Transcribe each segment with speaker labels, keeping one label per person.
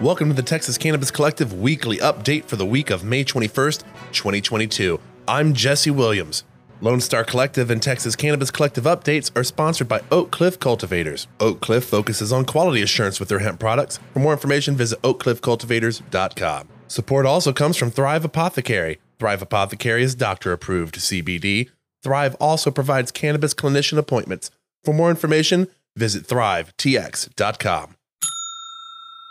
Speaker 1: Welcome to the Texas Cannabis Collective weekly update for the week of May 21st, 2022. I'm Jesse Williams. Lone Star Collective and Texas Cannabis Collective updates are sponsored by Oak Cliff Cultivators. Oak Cliff focuses on quality assurance with their hemp products. For more information, visit oakcliffcultivators.com. Support also comes from Thrive Apothecary. Thrive Apothecary is doctor approved CBD. Thrive also provides cannabis clinician appointments. For more information, visit thrivetx.com.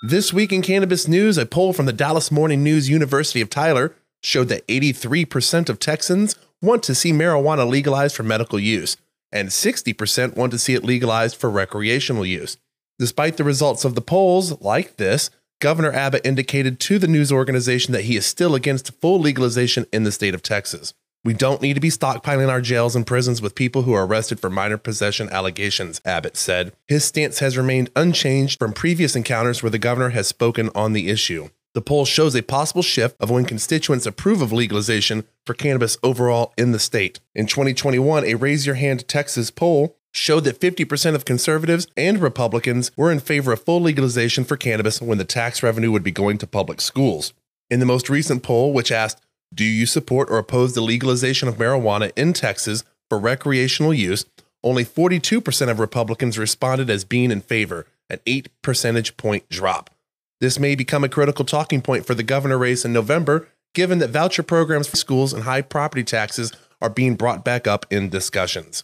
Speaker 1: This week in cannabis news, a poll from the Dallas Morning News University of Tyler showed that 83% of Texans want to see marijuana legalized for medical use, and 60% want to see it legalized for recreational use. Despite the results of the polls, like this, Governor Abbott indicated to the news organization that he is still against full legalization in the state of Texas. We don't need to be stockpiling our jails and prisons with people who are arrested for minor possession allegations, Abbott said. His stance has remained unchanged from previous encounters where the governor has spoken on the issue. The poll shows a possible shift of when constituents approve of legalization for cannabis overall in the state. In 2021, a Raise Your Hand Texas poll showed that 50% of conservatives and Republicans were in favor of full legalization for cannabis when the tax revenue would be going to public schools. In the most recent poll, which asked, do you support or oppose the legalization of marijuana in Texas for recreational use? Only 42% of Republicans responded as being in favor, an 8 percentage point drop. This may become a critical talking point for the governor race in November, given that voucher programs for schools and high property taxes are being brought back up in discussions.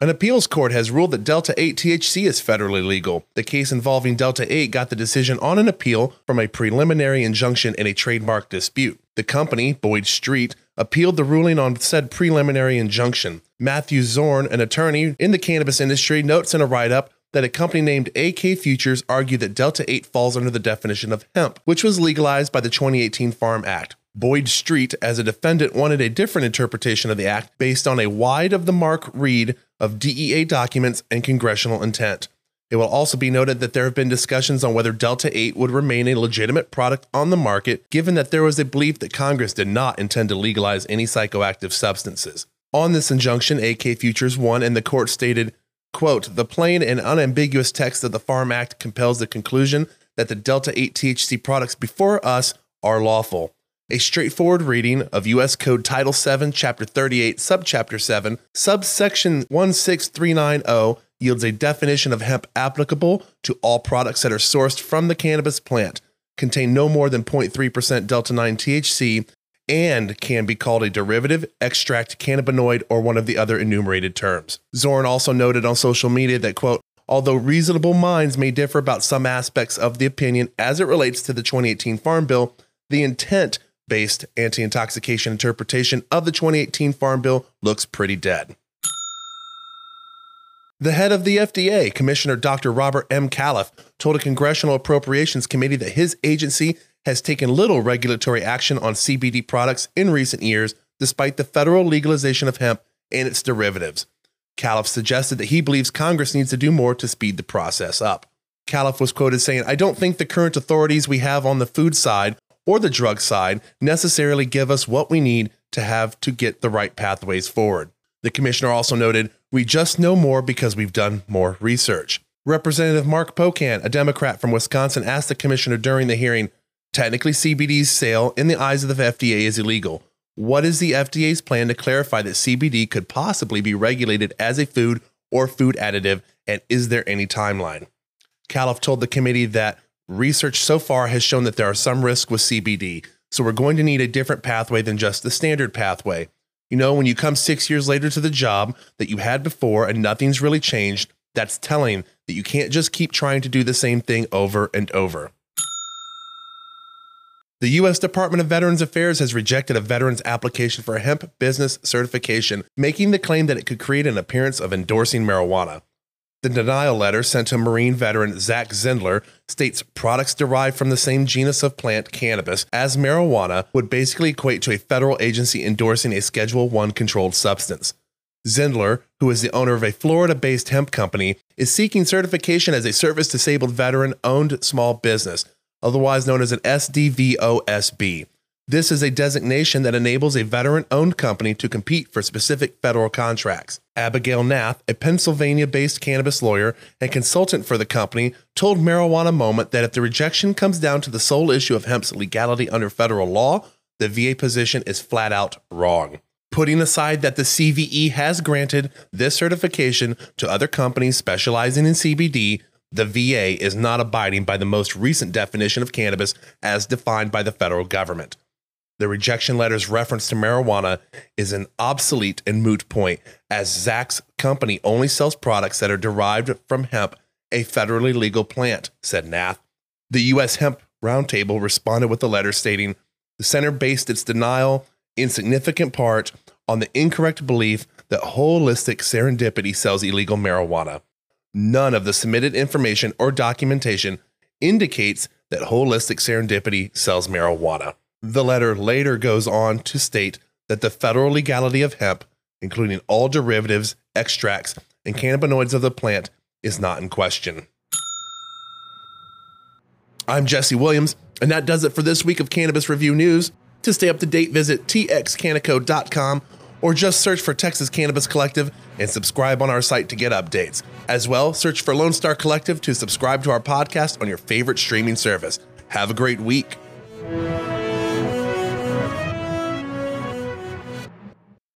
Speaker 1: An appeals court has ruled that Delta 8 THC is federally legal. The case involving Delta 8 got the decision on an appeal from a preliminary injunction in a trademark dispute. The company, Boyd Street, appealed the ruling on said preliminary injunction. Matthew Zorn, an attorney in the cannabis industry, notes in a write up that a company named AK Futures argued that Delta 8 falls under the definition of hemp, which was legalized by the 2018 Farm Act. Boyd Street, as a defendant, wanted a different interpretation of the act based on a wide of the mark read of DEA documents and congressional intent. It will also be noted that there have been discussions on whether Delta 8 would remain a legitimate product on the market, given that there was a belief that Congress did not intend to legalize any psychoactive substances. On this injunction, AK Futures won, and the court stated, quote, The plain and unambiguous text of the Farm Act compels the conclusion that the Delta 8 THC products before us are lawful. A straightforward reading of U.S. Code Title 7, Chapter 38, Subchapter 7, Subsection 16390 yields a definition of hemp applicable to all products that are sourced from the cannabis plant, contain no more than 0.3% Delta 9 THC, and can be called a derivative, extract, cannabinoid, or one of the other enumerated terms. Zorn also noted on social media that, quote, although reasonable minds may differ about some aspects of the opinion as it relates to the 2018 Farm Bill, the intent based anti intoxication interpretation of the 2018 Farm Bill looks pretty dead. The head of the FDA, Commissioner Dr. Robert M. Califf, told a Congressional Appropriations Committee that his agency has taken little regulatory action on CBD products in recent years, despite the federal legalization of hemp and its derivatives. Califf suggested that he believes Congress needs to do more to speed the process up. Califf was quoted saying, I don't think the current authorities we have on the food side or the drug side necessarily give us what we need to have to get the right pathways forward. The commissioner also noted, We just know more because we've done more research. Representative Mark Pocan, a Democrat from Wisconsin, asked the commissioner during the hearing Technically, CBD's sale in the eyes of the FDA is illegal. What is the FDA's plan to clarify that CBD could possibly be regulated as a food or food additive, and is there any timeline? Califf told the committee that Research so far has shown that there are some risks with CBD, so we're going to need a different pathway than just the standard pathway. You know, when you come six years later to the job that you had before and nothing's really changed, that's telling that you can't just keep trying to do the same thing over and over. The U.S. Department of Veterans Affairs has rejected a veteran's application for hemp business certification, making the claim that it could create an appearance of endorsing marijuana. The denial letter sent to Marine veteran Zach Zindler states products derived from the same genus of plant, cannabis, as marijuana would basically equate to a federal agency endorsing a Schedule 1 controlled substance. Zindler, who is the owner of a Florida based hemp company, is seeking certification as a service disabled veteran owned small business, otherwise known as an SDVOSB. This is a designation that enables a veteran owned company to compete for specific federal contracts. Abigail Nath, a Pennsylvania based cannabis lawyer and consultant for the company, told Marijuana Moment that if the rejection comes down to the sole issue of hemp's legality under federal law, the VA position is flat out wrong. Putting aside that the CVE has granted this certification to other companies specializing in CBD, the VA is not abiding by the most recent definition of cannabis as defined by the federal government. The rejection letter's reference to marijuana is an obsolete and moot point, as Zach's company only sells products that are derived from hemp, a federally legal plant, said Nath. The U.S. Hemp Roundtable responded with a letter stating the center based its denial in significant part on the incorrect belief that Holistic Serendipity sells illegal marijuana. None of the submitted information or documentation indicates that Holistic Serendipity sells marijuana. The letter later goes on to state that the federal legality of hemp, including all derivatives, extracts, and cannabinoids of the plant, is not in question. I'm Jesse Williams, and that does it for this week of Cannabis Review News. To stay up to date, visit txcanico.com or just search for Texas Cannabis Collective and subscribe on our site to get updates. As well, search for Lone Star Collective to subscribe to our podcast on your favorite streaming service. Have a great week.